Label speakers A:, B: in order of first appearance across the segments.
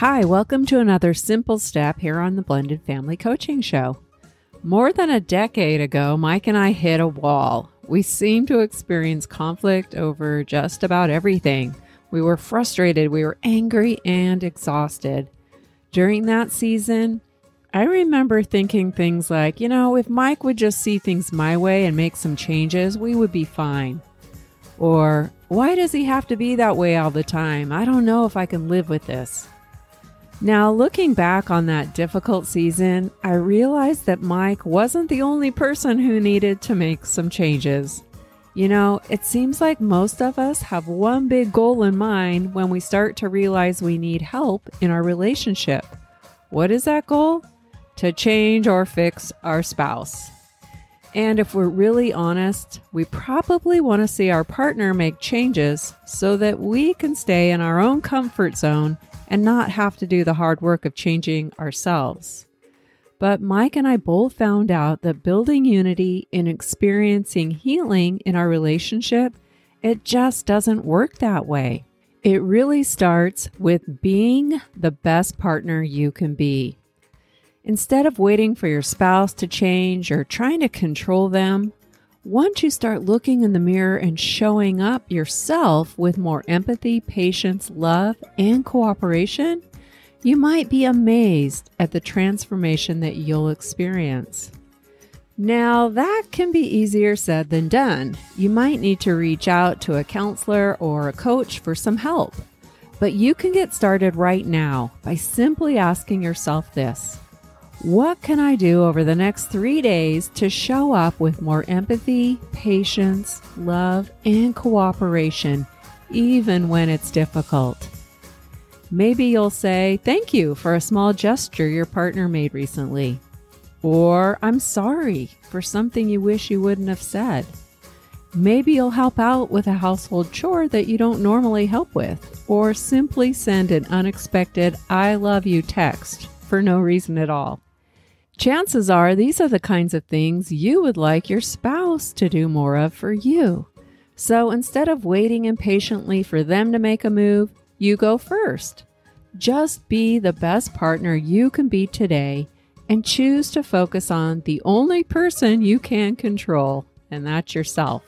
A: Hi, welcome to another simple step here on the Blended Family Coaching Show. More than a decade ago, Mike and I hit a wall. We seemed to experience conflict over just about everything. We were frustrated, we were angry, and exhausted. During that season, I remember thinking things like, you know, if Mike would just see things my way and make some changes, we would be fine. Or, why does he have to be that way all the time? I don't know if I can live with this. Now, looking back on that difficult season, I realized that Mike wasn't the only person who needed to make some changes. You know, it seems like most of us have one big goal in mind when we start to realize we need help in our relationship. What is that goal? To change or fix our spouse. And if we're really honest, we probably want to see our partner make changes so that we can stay in our own comfort zone and not have to do the hard work of changing ourselves. But Mike and I both found out that building unity and experiencing healing in our relationship, it just doesn't work that way. It really starts with being the best partner you can be. Instead of waiting for your spouse to change or trying to control them, once you start looking in the mirror and showing up yourself with more empathy, patience, love, and cooperation, you might be amazed at the transformation that you'll experience. Now, that can be easier said than done. You might need to reach out to a counselor or a coach for some help. But you can get started right now by simply asking yourself this what can I do over the next three days to show up with more empathy, patience, love, and cooperation, even when it's difficult? Maybe you'll say, Thank you for a small gesture your partner made recently. Or, I'm sorry for something you wish you wouldn't have said. Maybe you'll help out with a household chore that you don't normally help with, or simply send an unexpected I love you text for no reason at all. Chances are these are the kinds of things you would like your spouse to do more of for you. So instead of waiting impatiently for them to make a move, you go first. Just be the best partner you can be today and choose to focus on the only person you can control, and that's yourself.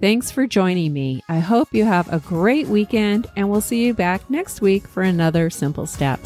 A: Thanks for joining me. I hope you have a great weekend, and we'll see you back next week for another simple step.